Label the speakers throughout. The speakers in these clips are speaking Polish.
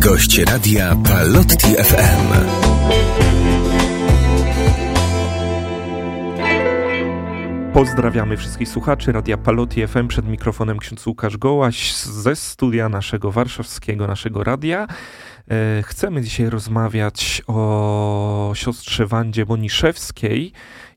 Speaker 1: Gość radia Palotti FM.
Speaker 2: Pozdrawiamy wszystkich słuchaczy Radia Palotti FM przed mikrofonem ksiądz Łukasz Gołaś ze studia naszego warszawskiego, naszego radia. E, chcemy dzisiaj rozmawiać o siostrze Wandzie Boniszewskiej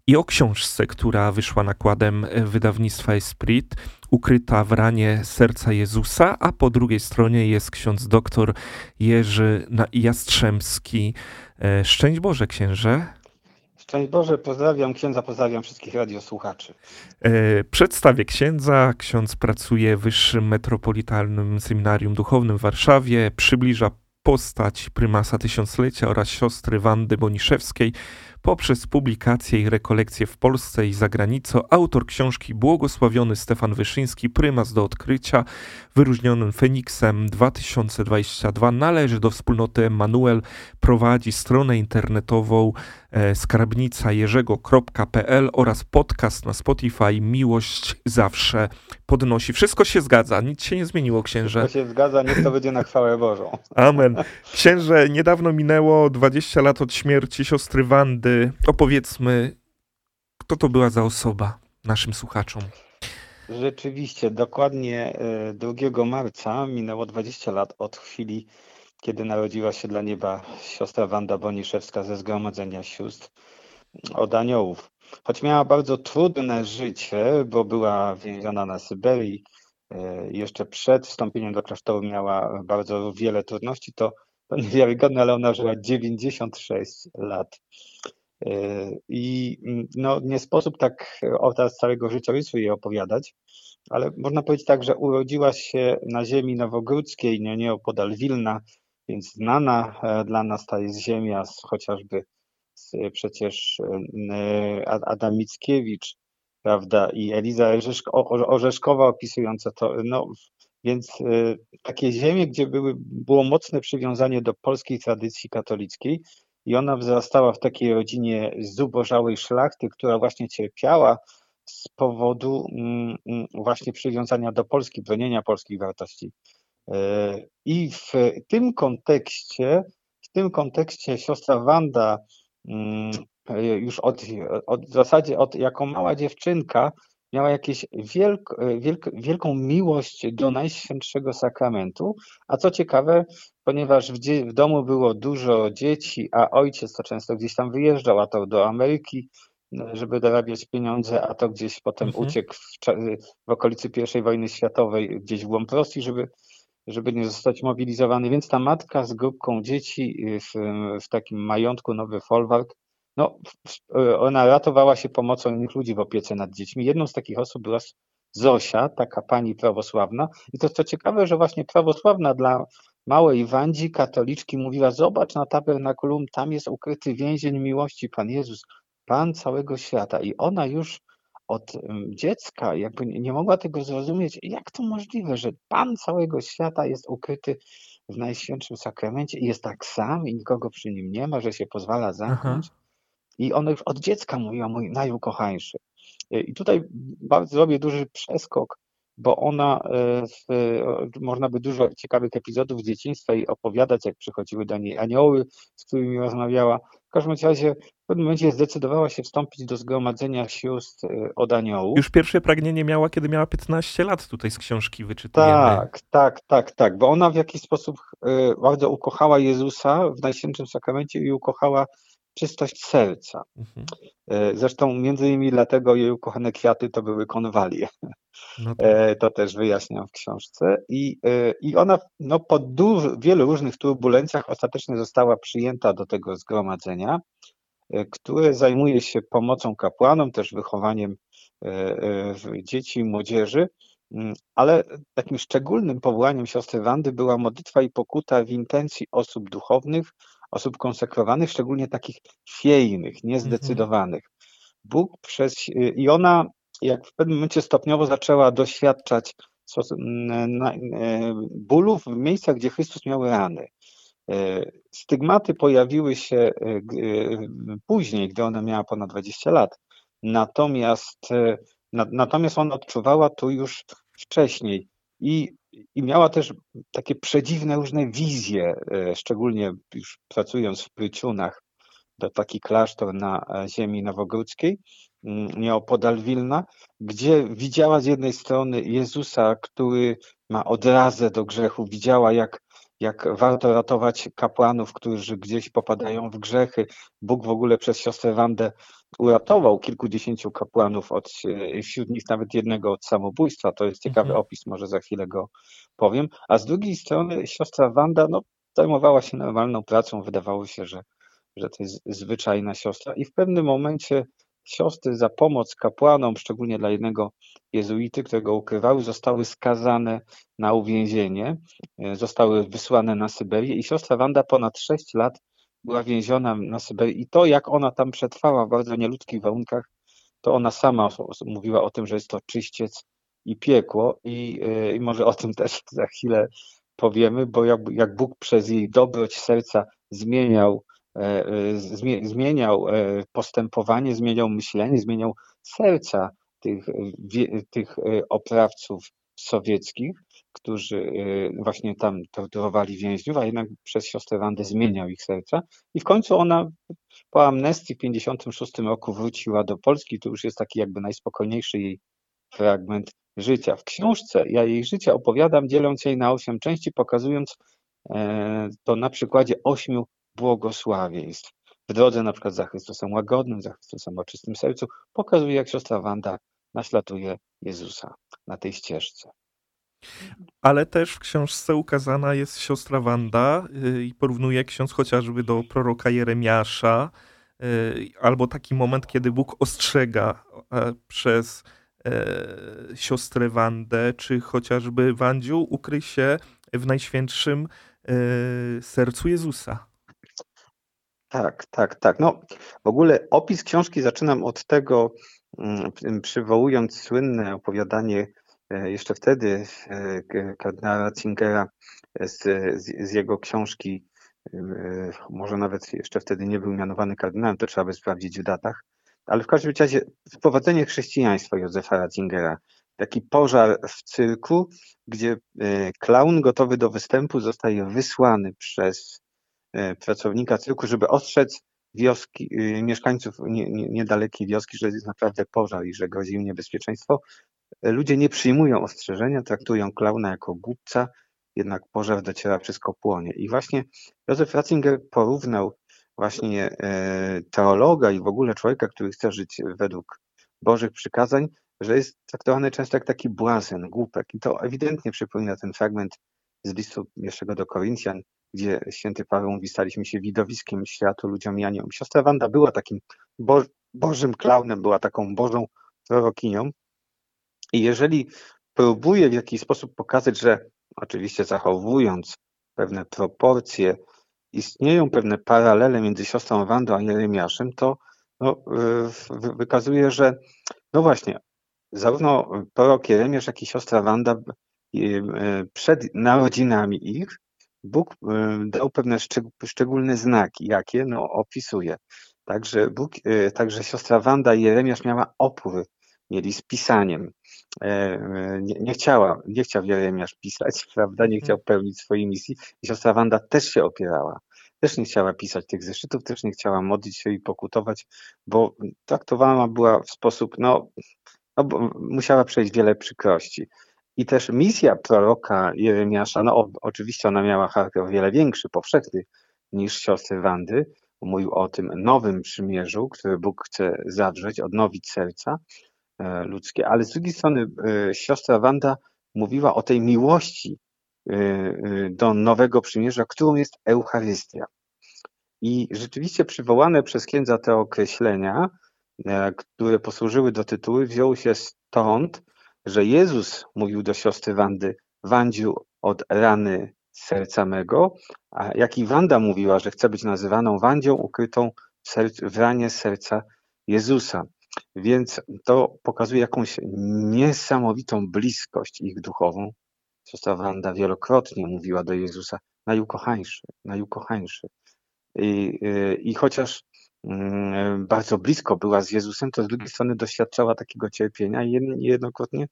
Speaker 2: i o książce, która wyszła nakładem wydawnictwa Esprit, ukryta w ranie serca Jezusa, a po drugiej stronie jest ksiądz doktor Jerzy Jastrzębski. E, szczęść Boże, księże.
Speaker 3: Szczęść Boże, pozdrawiam księdza, pozdrawiam wszystkich radiosłuchaczy.
Speaker 2: E, przedstawię księdza. Ksiądz pracuje w Wyższym Metropolitalnym Seminarium Duchownym w Warszawie, przybliża postać prymasa tysiąclecia oraz siostry Wandy Boniszewskiej poprzez publikacje i rekolekcje w Polsce i za granicą. Autor książki Błogosławiony Stefan Wyszyński, prymas do odkrycia, wyróżnionym Feniksem 2022, należy do wspólnoty Emanuel, prowadzi stronę internetową skarbnica jerzego.pl oraz podcast na Spotify Miłość zawsze podnosi. Wszystko się zgadza, nic się nie zmieniło, księże.
Speaker 3: Wszystko się zgadza, niech to będzie na chwałę Bożą.
Speaker 2: Amen. Księże, niedawno minęło 20 lat od śmierci siostry Wandy. Opowiedzmy, kto to była za osoba naszym słuchaczom.
Speaker 3: Rzeczywiście, dokładnie 2 e, marca minęło 20 lat od chwili, kiedy narodziła się dla nieba siostra Wanda Boniszewska ze Zgromadzenia Sióstr od Aniołów. Choć miała bardzo trudne życie, bo była więziona na Syberii, e, jeszcze przed wstąpieniem do klasztoru miała bardzo wiele trudności, to, to niewiarygodne, ale ona żyła 96 lat. E, I no, nie sposób tak o całego życiorysu jej opowiadać, ale można powiedzieć tak, że urodziła się na ziemi nowogródzkiej, nie, nie opodal Wilna, więc znana e, dla nas ta jest ziemia z chociażby przecież e, Adam Mickiewicz, prawda, i Eliza Orzeszkowa opisująca to, no, więc e, takie ziemie, gdzie były, było mocne przywiązanie do polskiej tradycji katolickiej i ona wzrastała w takiej rodzinie zubożałej szlachty, która właśnie cierpiała z powodu mm, mm, właśnie przywiązania do Polski, bronienia polskich wartości. E, I w tym kontekście, w tym kontekście siostra Wanda Mm, już od, od w zasadzie od, jako mała dziewczynka miała jakieś wielk, wielk, wielką miłość do Najświętszego Sakramentu, a co ciekawe, ponieważ w, w domu było dużo dzieci, a ojciec to często gdzieś tam wyjeżdżał, a to do Ameryki, żeby dorabiać pieniądze, a to gdzieś potem mhm. uciekł w, w okolicy I wojny światowej, gdzieś w głąb Rosji, żeby żeby nie zostać mobilizowany. Więc ta matka z grupką dzieci w, w takim majątku Nowy Folwark, no, ona ratowała się pomocą innych ludzi w opiece nad dziećmi. Jedną z takich osób była Zosia, taka pani prawosławna. I to co ciekawe, że właśnie prawosławna dla małej Wandzi, katoliczki, mówiła: Zobacz na tabernakulum, tam jest ukryty więzień miłości, Pan Jezus, Pan całego świata. I ona już od dziecka jakby nie mogła tego zrozumieć, jak to możliwe, że Pan całego świata jest ukryty w Najświętszym Sakramencie i jest tak sam i nikogo przy nim nie ma, że się pozwala zamknąć. Aha. I ona już od dziecka mówiła, mój najukochańszy. I tutaj bardzo zrobię duży przeskok, bo ona, e, można by dużo ciekawych epizodów z dzieciństwa i opowiadać, jak przychodziły do niej anioły, z którymi rozmawiała. W każdym razie w pewnym momencie zdecydowała się wstąpić do zgromadzenia sióstr e, od aniołów.
Speaker 2: Już pierwsze pragnienie miała, kiedy miała 15 lat, tutaj z książki wyczytujemy.
Speaker 3: Tak, tak, tak, tak, bo ona w jakiś sposób e, bardzo ukochała Jezusa w Najświętszym Sakramencie i ukochała czystość serca. Mhm. E, zresztą między innymi dlatego jej ukochane kwiaty to były konwalie. No tak. To też wyjaśniam w książce. I, i ona no, po wielu różnych turbulencjach ostatecznie została przyjęta do tego zgromadzenia. E, które zajmuje się pomocą kapłanom, też wychowaniem e, e, dzieci i młodzieży, mm, ale takim szczególnym powołaniem siostry Wandy była modlitwa i pokuta w intencji osób duchownych, osób konsekrowanych, szczególnie takich fiejnych, niezdecydowanych. Bóg przez, i ona jak w pewnym momencie stopniowo zaczęła doświadczać bólów w miejscach, gdzie Chrystus miał rany. E, stygmaty pojawiły się później, gdy ona miała ponad 20 lat. Natomiast, natomiast ona odczuwała to już wcześniej. I i miała też takie przedziwne różne wizje, szczególnie już pracując w Pryciunach, to taki klasztor na ziemi nowogródzkiej, mm, nieopodal Wilna, gdzie widziała z jednej strony Jezusa, który ma odrazę do grzechu, widziała jak jak warto ratować kapłanów, którzy gdzieś popadają w grzechy. Bóg w ogóle przez siostrę Wandę uratował kilkudziesięciu kapłanów, od, wśród nich nawet jednego od samobójstwa. To jest ciekawy mhm. opis, może za chwilę go powiem. A z drugiej strony siostra Wanda no, zajmowała się normalną pracą. Wydawało się, że, że to jest zwyczajna siostra. I w pewnym momencie siostry za pomoc kapłanom, szczególnie dla jednego jezuity, którego ukrywały, zostały skazane na uwięzienie, e, zostały wysłane na Syberię i siostra Wanda ponad 6 lat była więziona na Syberii i to, jak ona tam przetrwała w bardzo nieludzkich warunkach, to ona sama mówiła o tym, że jest to czyściec i piekło. I, e, i może o tym też za chwilę powiemy, bo jak, jak Bóg przez jej dobroć serca zmieniał E, e, zmieniał e, postępowanie, zmieniał myślenie, zmieniał serca tych, tych oprawców sowieckich, którzy właśnie tam torturowali więźniów, a jednak przez siostrę Wandę zmieniał ich serca. I w końcu ona po amnestii w 1956 roku wróciła do Polski. To już jest taki jakby najspokojniejszy jej fragment życia. W książce ja jej życie opowiadam, dzieląc jej na osiem części, pokazując to na przykładzie ośmiu błogosławieństw. W drodze na przykład za Chrystusem łagodnym, za Chrystusem o czystym sercu, pokazuje, jak siostra Wanda naśladuje Jezusa na tej ścieżce.
Speaker 2: Ale też w książce ukazana jest siostra Wanda y, i porównuje ksiądz chociażby do proroka Jeremiasza, y, albo taki moment, kiedy Bóg ostrzega e, przez e, siostrę Wandę, czy chociażby Wandziu ukryj się w najświętszym e, sercu Jezusa.
Speaker 3: Tak, tak, tak. No, w ogóle opis książki zaczynam od tego, mm, przywołując słynne opowiadanie jeszcze wtedy e, kardynała Ratzingera z, z, z, jego książki, e, może nawet jeszcze wtedy nie był mianowany kardynałem, to trzeba by sprawdzić w datach, ale w każdym razie wprowadzenie chrześcijaństwa Józefa Ratzingera, taki pożar w cyrku, gdzie klaun gotowy do występu zostaje wysłany przez E, pracownika cyrku, żeby ostrzec wioski, mieszkańców nie, nie, niedalekiej wioski, że jest naprawdę pożar i że grozi im niebezpieczeństwo. Ludzie nie przyjmują ostrzeżenia, traktują klauna jako głupca, jednak pożar dociera przez kopłonie. I właśnie Józef Ratzinger porównał właśnie e, teologa i w ogóle człowieka, który chce żyć według Bożych przykazań, że jest traktowany często jak taki błazen, głupek. I to ewidentnie przypomina ten fragment z listu pierwszego do Koryntian, gdzie święty Paweł mówi, staliśmy się widowiskiem światu, ludziom i aniołom. Siostra Wanda była takim bo, bożym klaunem, była taką bożą prorokinią. I jeżeli próbuje w jakiś sposób pokazać, że oczywiście zachowując pewne proporcje, istnieją pewne paralele między siostrą Wandą a Jeremiaszem, to no, wykazuje, że no właśnie, zarówno prorok Jeremiasz, jak i siostra Wanda przed narodzinami ich Bóg dał pewne szczególne znaki. Jakie? No, opisuje. Także, Bóg, e, także siostra Wanda i Jeremiasz miała opór, mieli z pisaniem. E, nie, nie, chciała, nie chciał Jeremiasz pisać, prawda? Nie chciał mhm. pełnić swojej misji. I siostra Wanda też się opierała. Też nie chciała pisać tych zeszytów, też nie chciała modlić się i pokutować, bo traktowana była w sposób, no, no musiała przejść wiele przykrości. I też misja proroka Jeremiasza, no oczywiście ona miała charakter o wiele większy, powszechny niż siostry Wandy. Mówił o tym nowym przymierzu, który Bóg chce zawrzeć, odnowić serca ludzkie, ale z drugiej strony e, siostra Wanda mówiła o tej miłości e, do nowego przymierza, którą jest Eucharystia. I rzeczywiście przywołane przez księdza te określenia, które posłużyły do tytułu, wzięły się stąd, że Jezus mówił do siostry Wandy, Wandziu od rany serca mego, a jak i Wanda mówiła, że chce być nazywaną Wandzią ukrytą w, sercu, w ranie serca Jezusa. Więc to pokazuje jakąś niesamowitą bliskość ich duchową. Siostra Wanda wielokrotnie mówiła do Jezusa, najukochańszy, najukochańszy. I, y, i chociaż Mm, bardzo blisko była z Jezusem, to z drugiej strony doświadczała takiego cierpienia i jednokrotnie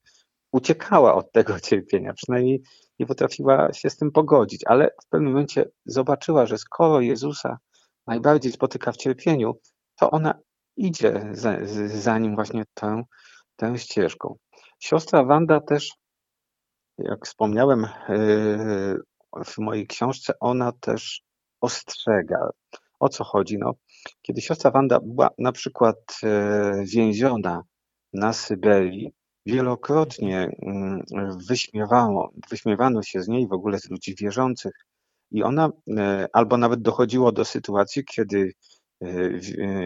Speaker 3: uciekała od tego cierpienia, przynajmniej nie potrafiła się z tym pogodzić, ale w pewnym momencie zobaczyła, że skoro Jezusa najbardziej spotyka w cierpieniu, to ona idzie za, za nim właśnie tą, tą ścieżką. Siostra Wanda też, jak wspomniałem yy, w mojej książce, ona też ostrzega. O co chodzi? No, kiedy siostra Wanda była na przykład yy, więziona na Syberii, wielokrotnie mm, wyśmiewano, wyśmiewano się z niej w ogóle z ludzi wierzących. I ona, e, albo nawet dochodziło do sytuacji, kiedy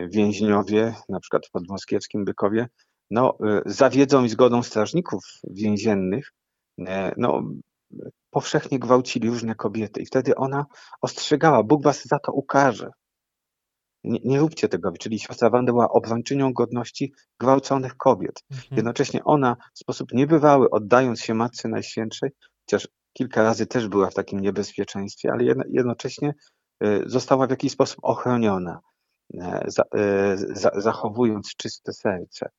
Speaker 3: więźniowie, na przykład w podmoskiewskim Bykowie, no, za wiedzą i zgodą strażników więziennych, no, powszechnie gwałcili różne kobiety. I wtedy ona ostrzegała, Bóg was za to ukaże. Nie, nie róbcie tego, czyli siostra Wanda była obrończynią godności gwałconych kobiet. Mhm. Jednocześnie ona w sposób niebywały, oddając się Matce Najświętszej, chociaż kilka razy też była w takim niebezpieczeństwie, ale jednocześnie została w jakiś sposób ochroniona, y, y, zachowując czyste serce.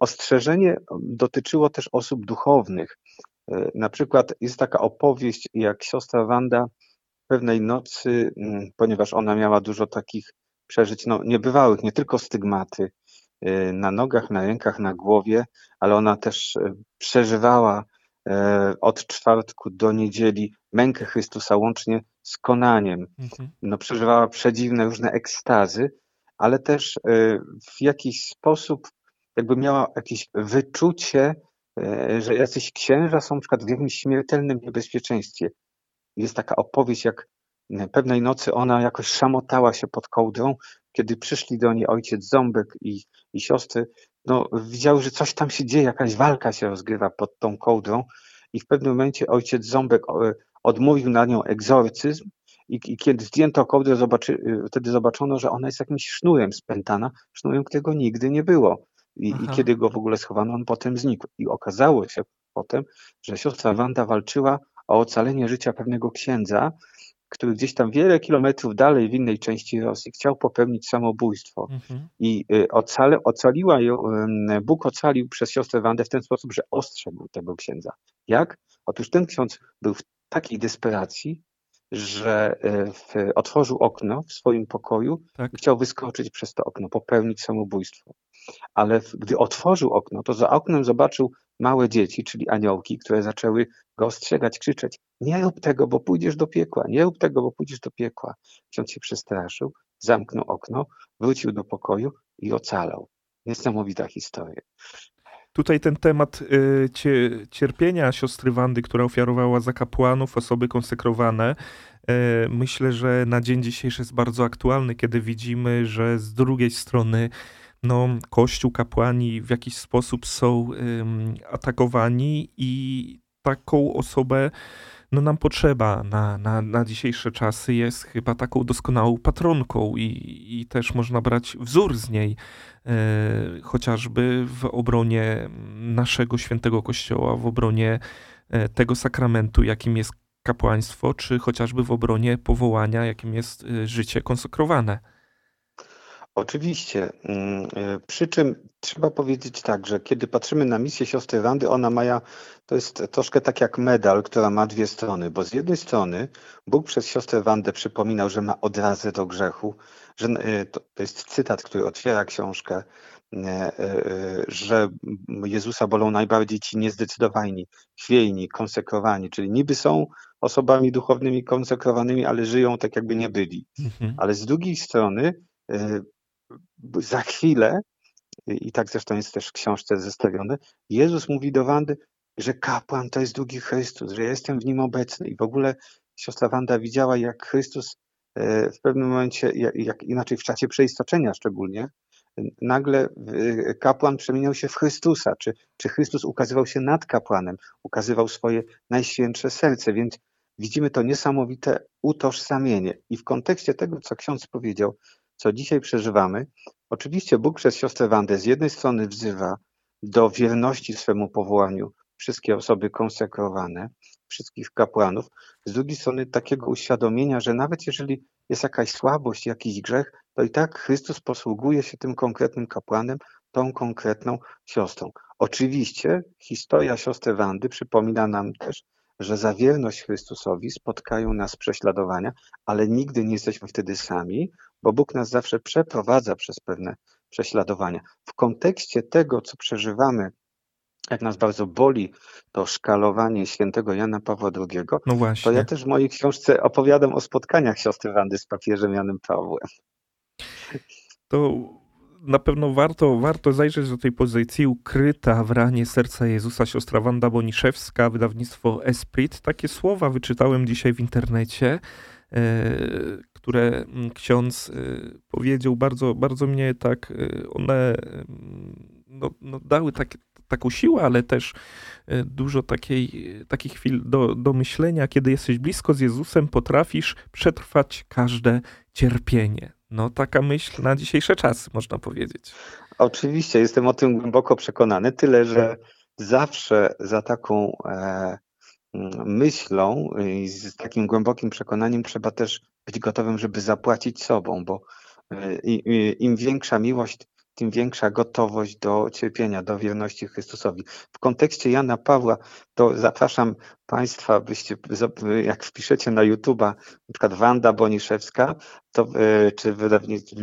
Speaker 3: Ostrzeżenie dotyczyło też osób duchownych. Na przykład jest taka opowieść, jak siostra Wanda pewnej nocy, mm, ponieważ ona miała dużo takich przeżyć no, niebywałych, nie tylko stygmaty na nogach, na rękach, na głowie, ale ona też przeżywała od czwartku do niedzieli mękę Chrystusa łącznie z konaniem. Mhm. No, przeżywała przedziwne różne ekstazy, ale też w jakiś sposób jakby miała jakieś wyczucie, że jacyś księża są na przykład w jakimś śmiertelnym niebezpieczeństwie. Jest taka opowieść, jak Pewnej nocy ona jakoś szamotała się pod kołdrą, kiedy przyszli do niej ojciec Ząbek i, i siostry, no widziały, że coś tam się dzieje, jakaś walka się rozgrywa pod tą kołdrą i w pewnym momencie ojciec Ząbek e, odmówił na nią egzorcyzm i, i kiedy zdjęto kołdrę, zobaczy, e, wtedy zobaczono, że ona jest jakimś sznurem spętana, sznurem, którego nigdy nie było. I, I, kiedy go w ogóle schowano, on potem znikł. I okazało się potem, że siostra Wanda walczyła o ocalenie życia pewnego księdza, który gdzieś tam wiele kilometrów dalej w innej części Rosji chciał popełnić samobójstwo. Mhm. I y, ocale, ocaliła ją, Bóg ocalił przez siostrę Wandę w ten sposób, że ostrzegł tego księdza. Jak? Otóż ten ksiądz był w takiej desperacji, że y, w, otworzył okno w swoim pokoju tak. i chciał wyskoczyć przez to okno, popełnić samobójstwo. Ale w, gdy otworzył okno, to za oknem zobaczył małe dzieci, czyli aniołki, które zaczęły go ostrzegać, krzyczeć: Nie rób tego, bo pójdziesz do piekła, nie rób tego, bo pójdziesz do piekła. Ksiądz się przestraszył, zamknął okno, wrócił do pokoju i ocalał. Niesamowita historia.
Speaker 2: Tutaj ten temat y, cierpienia siostry Wandy, która ofiarowała za kapłanów, osoby konsekrowane, y, myślę, że na dzień dzisiejszy jest bardzo aktualny, kiedy widzimy, że z drugiej strony no, Kościół, kapłani w jakiś sposób są atakowani i taką osobę no nam potrzeba na, na, na dzisiejsze czasy, jest chyba taką doskonałą patronką i, i też można brać wzór z niej, e, chociażby w obronie naszego świętego Kościoła, w obronie e, tego sakramentu, jakim jest kapłaństwo, czy chociażby w obronie powołania, jakim jest e, życie konsekrowane.
Speaker 3: Oczywiście. Mm, e, przy czym trzeba powiedzieć tak, że kiedy patrzymy na misję siostry Wandy, ona ma, to jest troszkę tak jak medal, która ma dwie strony, bo z jednej strony Bóg przez siostrę Wandę przypominał, że ma odrazę do grzechu, że e, to, to jest cytat, który otwiera książkę, e, że Jezusa bolą najbardziej ci niezdecydowani, chwiejni, konsekrowani, czyli niby są osobami duchownymi konsekrowanymi, ale żyją tak jakby nie byli. Mhm. Ale z drugiej strony za chwilę, i tak zresztą jest też w książce zestawione, Jezus mówi do Wandy, że kapłan to jest drugi Chrystus, że ja jestem w nim obecny. I w ogóle siostra Wanda widziała, jak Chrystus e, w pewnym momencie, jak inaczej w czasie przeistoczenia szczególnie, nagle e, kapłan przemieniał się w Chrystusa, czy, czy Chrystus ukazywał się nad kapłanem, ukazywał swoje najświętsze serce, więc widzimy to niesamowite utożsamienie. I w kontekście tego, co ksiądz powiedział, co dzisiaj przeżywamy, oczywiście Bóg przez siostrę Wandę z jednej strony wzywa do wierności swemu powołaniu wszystkie osoby konsekrowane, wszystkich kapłanów, z drugiej strony takiego uświadomienia, że nawet jeżeli jest jakaś słabość, jakiś grzech, to i tak Chrystus posługuje się tym konkretnym kapłanem tą konkretną siostrą. Oczywiście historia siostry Wandy przypomina nam też, że za wierność Chrystusowi spotkają nas prześladowania, ale nigdy nie jesteśmy wtedy sami, bo Bóg nas zawsze przeprowadza przez pewne prześladowania. W kontekście tego, co przeżywamy, jak nas bardzo boli to szkalowanie świętego Jana Pawła II,
Speaker 2: No
Speaker 3: to
Speaker 2: właśnie.
Speaker 3: ja też w mojej książce opowiadam o spotkaniach siostry Wandy z papieżem Janem Pawłem.
Speaker 2: To na pewno warto, warto zajrzeć do tej pozycji ukryta w ranie serca Jezusa siostra Wanda Boniszewska, wydawnictwo Esprit. Takie słowa wyczytałem dzisiaj w internecie, e, które mm, ksiądz e, powiedział. Bardzo, bardzo mnie tak e, one mm, no, no dały tak, taką siłę, ale też e, dużo takiej, takich chwil do, do myślenia. Kiedy jesteś blisko z Jezusem, potrafisz przetrwać każde cierpienie. No, taka myśl na dzisiejsze czasy, można powiedzieć.
Speaker 3: Oczywiście, jestem o tym głęboko przekonany, tyle że zawsze za taką e, myślą i z takim głębokim przekonaniem trzeba też być gotowym, żeby zapłacić sobą, bo e, im większa miłość, tym większa gotowość do cierpienia, do wierności Chrystusowi. W kontekście Jana Pawła, to zapraszam Państwa, byście, jak wpiszecie na YouTube'a, na przykład Wanda Boniszewska, to, e, czy wydawnictwo,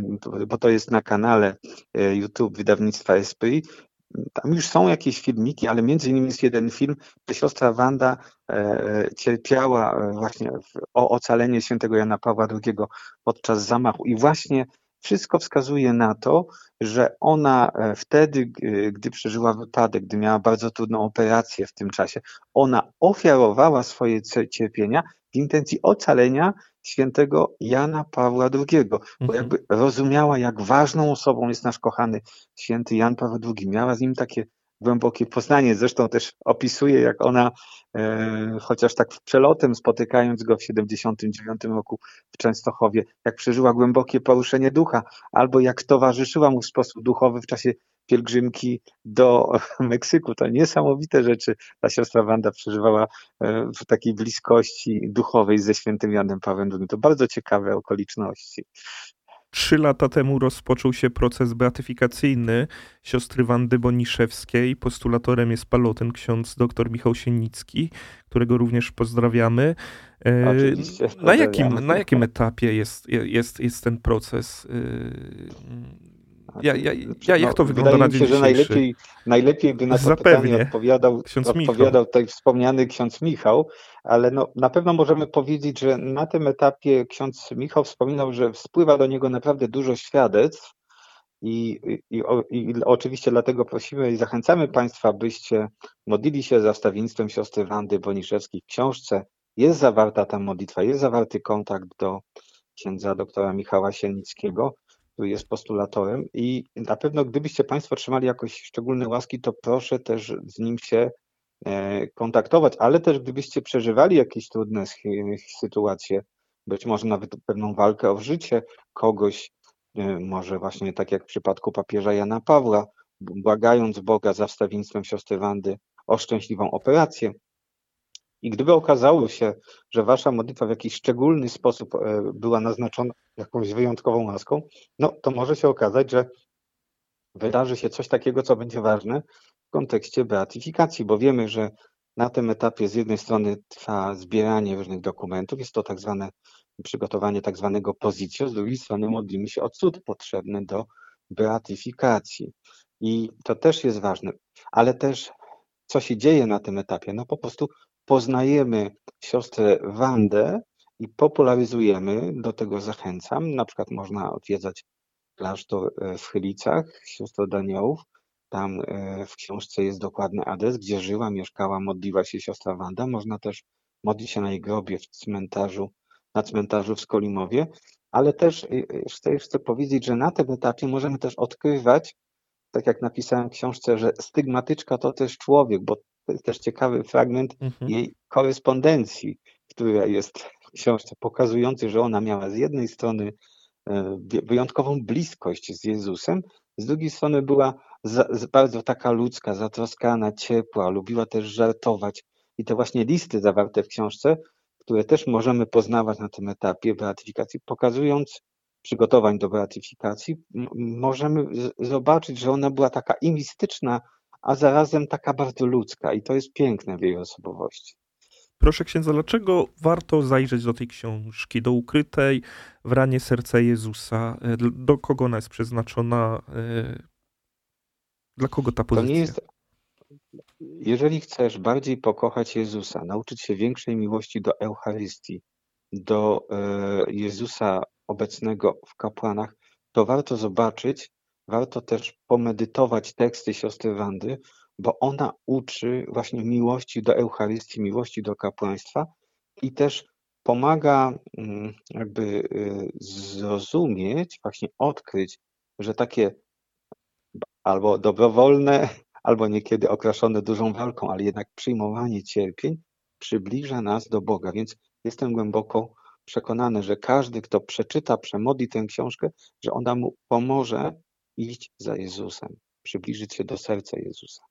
Speaker 3: bo to jest na kanale e, YouTube wydawnictwa Esprit, tam już są jakieś filmiki, ale między innymi jest jeden film, gdzie siostra Wanda e, cierpiała e, właśnie o ocalenie świętego Jana Pawła II podczas zamachu. I właśnie wszystko wskazuje na to, że ona e, wtedy, gdy przeżyła wypadek, gdy miała bardzo trudną operację w tym czasie, ona ofiarowała swoje cierpienia w intencji ocalenia świętego Jana Pawła II, bo
Speaker 2: Mhm.
Speaker 3: jakby rozumiała, jak ważną osobą jest nasz kochany święty Jan Paweł II. Miała z nim takie głębokie poznanie. Zresztą też opisuje, jak ona, e, chociaż tak przelotem spotykając go w 79 roku w Częstochowie, jak przeżyła głębokie poruszenie ducha, albo jak towarzyszyła mu w sposób duchowy w czasie pielgrzymki do Meksyku. To niesamowite rzeczy ta siostra Wanda przeżywała e, w takiej bliskości duchowej ze świętym Janem Pawłem II. To bardzo ciekawe okoliczności.
Speaker 2: Trzy lata temu rozpoczął się proces beatyfikacyjny siostry Wandy Boniszewskiej. Postulatorem jest palotyn ksiądz dr Michał Sienicki, którego również pozdrawiamy. E,
Speaker 3: Oczywiście,
Speaker 2: Na
Speaker 3: pozdrawiamy.
Speaker 2: jakim, na jakim etapie jest, jest, jest ten proces? Ja, ja, ja, jak to
Speaker 3: No,
Speaker 2: wygląda
Speaker 3: wydaje
Speaker 2: na
Speaker 3: mi się, że najlepiej, najlepiej by na to
Speaker 2: Zapewnie.
Speaker 3: pytanie odpowiadał,
Speaker 2: Ksiądz
Speaker 3: odpowiadał tutaj wspomniany ksiądz Michał, ale no, na pewno możemy powiedzieć, że na tym etapie ksiądz Michał wspominał, że spływa do niego naprawdę dużo świadectw i, i, i oczywiście dlatego prosimy i zachęcamy Państwa, byście modlili się za wstawiennictwem siostry Wandy Boniszewskiej w książce. Jest zawarta ta modlitwa, jest zawarty kontakt do księdza doktora Michała Sienickiego, który jest postulatorem i na pewno gdybyście Państwo otrzymali jakoś szczególne łaski, to proszę też z nim się e, kontaktować, ale też gdybyście przeżywali jakieś trudne schi- sytuacje, być może nawet pewną walkę o życie kogoś, e, może właśnie tak jak w przypadku papieża Jana Pawła, błagając Boga za wstawiennictwem siostry Wandy o szczęśliwą operację. I gdyby okazało się, że wasza modlitwa w jakiś szczególny sposób e, była naznaczona jakąś wyjątkową łaską, no to może się okazać, że wydarzy się coś takiego, co będzie ważne w kontekście beatyfikacji, bo wiemy, że na tym etapie z jednej strony trwa zbieranie różnych dokumentów, jest to tak zwane przygotowanie tak zwanego pozicjo, z drugiej strony modlimy się o cud potrzebny do beatyfikacji. I to też jest ważne, ale też co się dzieje na tym etapie? No po prostu poznajemy siostrę Wandę i popularyzujemy, do tego zachęcam. Na przykład można odwiedzać klasztor e, w Chylicach, sióstr od Aniołów. Tam e, w książce jest dokładny adres, gdzie żyła, mieszkała, modliła się siostra Wanda. Można też modlić się na jej grobie w cmentarzu, na cmentarzu w Skolimowie, ale też e, chcę, chcę powiedzieć, że na tym etapie możemy też odkrywać, tak jak napisałem w książce, że stygmatyczka to też człowiek, bo to jest też ciekawy fragment
Speaker 2: Mhm.
Speaker 3: jej korespondencji, która jest w książce, pokazujący, że ona miała z jednej strony e, wyjątkową bliskość z Jezusem, z drugiej strony była za, bardzo taka ludzka, zatroskana, ciepła, lubiła też żartować. I te właśnie listy zawarte w książce, które też możemy poznawać na tym etapie beatyfikacji, pokazując przygotowań do beatyfikacji, możemy zobaczyć, że ona była taka i mistyczna, a zarazem taka bardzo ludzka i to jest piękne w jej osobowości.
Speaker 2: Proszę księdza, dlaczego warto zajrzeć do tej książki, do ukrytej w ranie serca Jezusa? E, do kogo ona jest przeznaczona? E, dla kogo ta pozycja? To nie jest...
Speaker 3: Jeżeli chcesz bardziej pokochać Jezusa, nauczyć się większej miłości do Eucharystii, do e, Jezusa obecnego w kapłanach, to warto zobaczyć, warto też pomedytować teksty siostry Wandy, bo ona uczy właśnie miłości do Eucharystii, miłości do kapłaństwa i też pomaga mm, jakby y, zrozumieć, właśnie odkryć, że takie albo dobrowolne, albo niekiedy okraszone dużą walką, ale jednak przyjmowanie cierpień przybliża nas do Boga. Więc jestem głęboko przekonany, że każdy, kto przeczyta, przemodli tę książkę, że ona mu pomoże iść za Jezusem, przybliżyć się do serca Jezusa.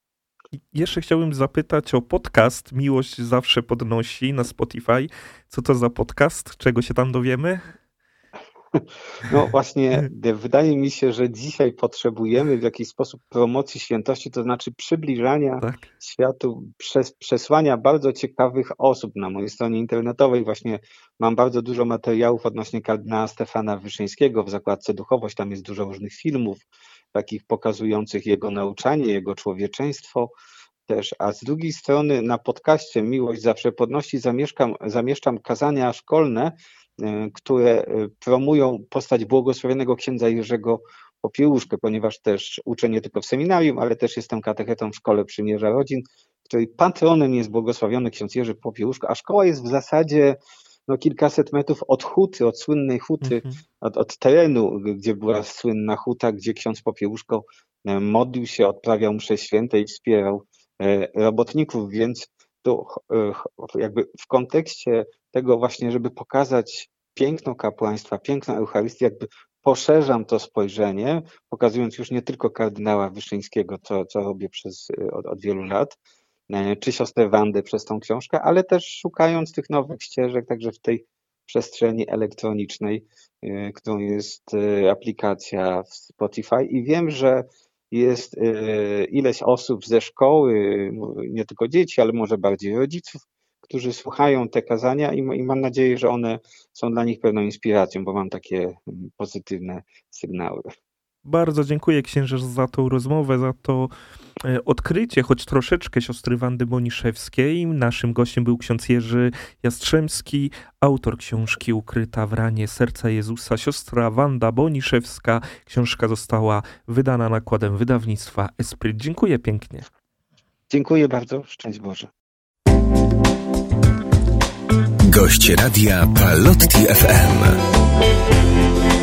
Speaker 2: Jeszcze chciałbym zapytać o podcast Miłość zawsze podnosi na Spotify. Co to za podcast? Czego się tam dowiemy?
Speaker 3: No właśnie, wydaje mi się, że dzisiaj potrzebujemy w jakiś sposób promocji świętości, to znaczy przybliżania tak. światu, przez, przesłania bardzo ciekawych osób na mojej stronie internetowej. Właśnie mam bardzo dużo materiałów odnośnie kardynała Stefana Wyszyńskiego w zakładce Duchowość. Tam jest dużo różnych filmów, takich pokazujących jego nauczanie, jego człowieczeństwo też, a z drugiej strony na podcaście Miłość Zawsze Podnosi zamieszkam, zamieszczam kazania szkolne, które e, promują postać błogosławionego księdza Jerzego Popiełuszkę, ponieważ też uczę nie tylko w seminarium, ale też jestem katechetą w Szkole Przymierza Rodzin, której patronem jest błogosławiony ksiądz Jerzy Popiełuszko, a szkoła jest w zasadzie no, kilkaset metrów od huty, od słynnej huty, mhm. od, od, terenu, gdzie była słynna huta, gdzie ksiądz Popiełuszko e, modlił się, odprawiał msze święte i wspierał e, robotników, więc tu e, jakby w kontekście tego właśnie, żeby pokazać piękno kapłaństwa, piękno Eucharystii, jakby poszerzam to spojrzenie, pokazując już nie tylko kardynała Wyszyńskiego, co, co robię przez, od, od wielu lat, E, czy siostrę Wandę przez tą książkę, ale też szukając tych nowych ścieżek, także w tej przestrzeni elektronicznej, e, którą jest e, aplikacja w Spotify. I wiem, że jest ileś osób ze szkoły, nie tylko dzieci, ale może bardziej rodziców, którzy słuchają te kazania i, mam nadzieję, że one są dla nich pewną inspiracją, bo mam takie pozytywne sygnały.
Speaker 2: Bardzo dziękuję księżyc za tą rozmowę, za to e, odkrycie, choć troszeczkę siostry Wandy Boniszewskiej. Naszym gościem był ksiądz Jerzy Jastrzębski, autor książki Ukryta w ranie serca Jezusa, siostra Wanda Boniszewska. Książka została wydana nakładem wydawnictwa Esprit. Dziękuję pięknie.
Speaker 3: Dziękuję bardzo. Szczęść Boże.
Speaker 1: Gość radia Palotti FM.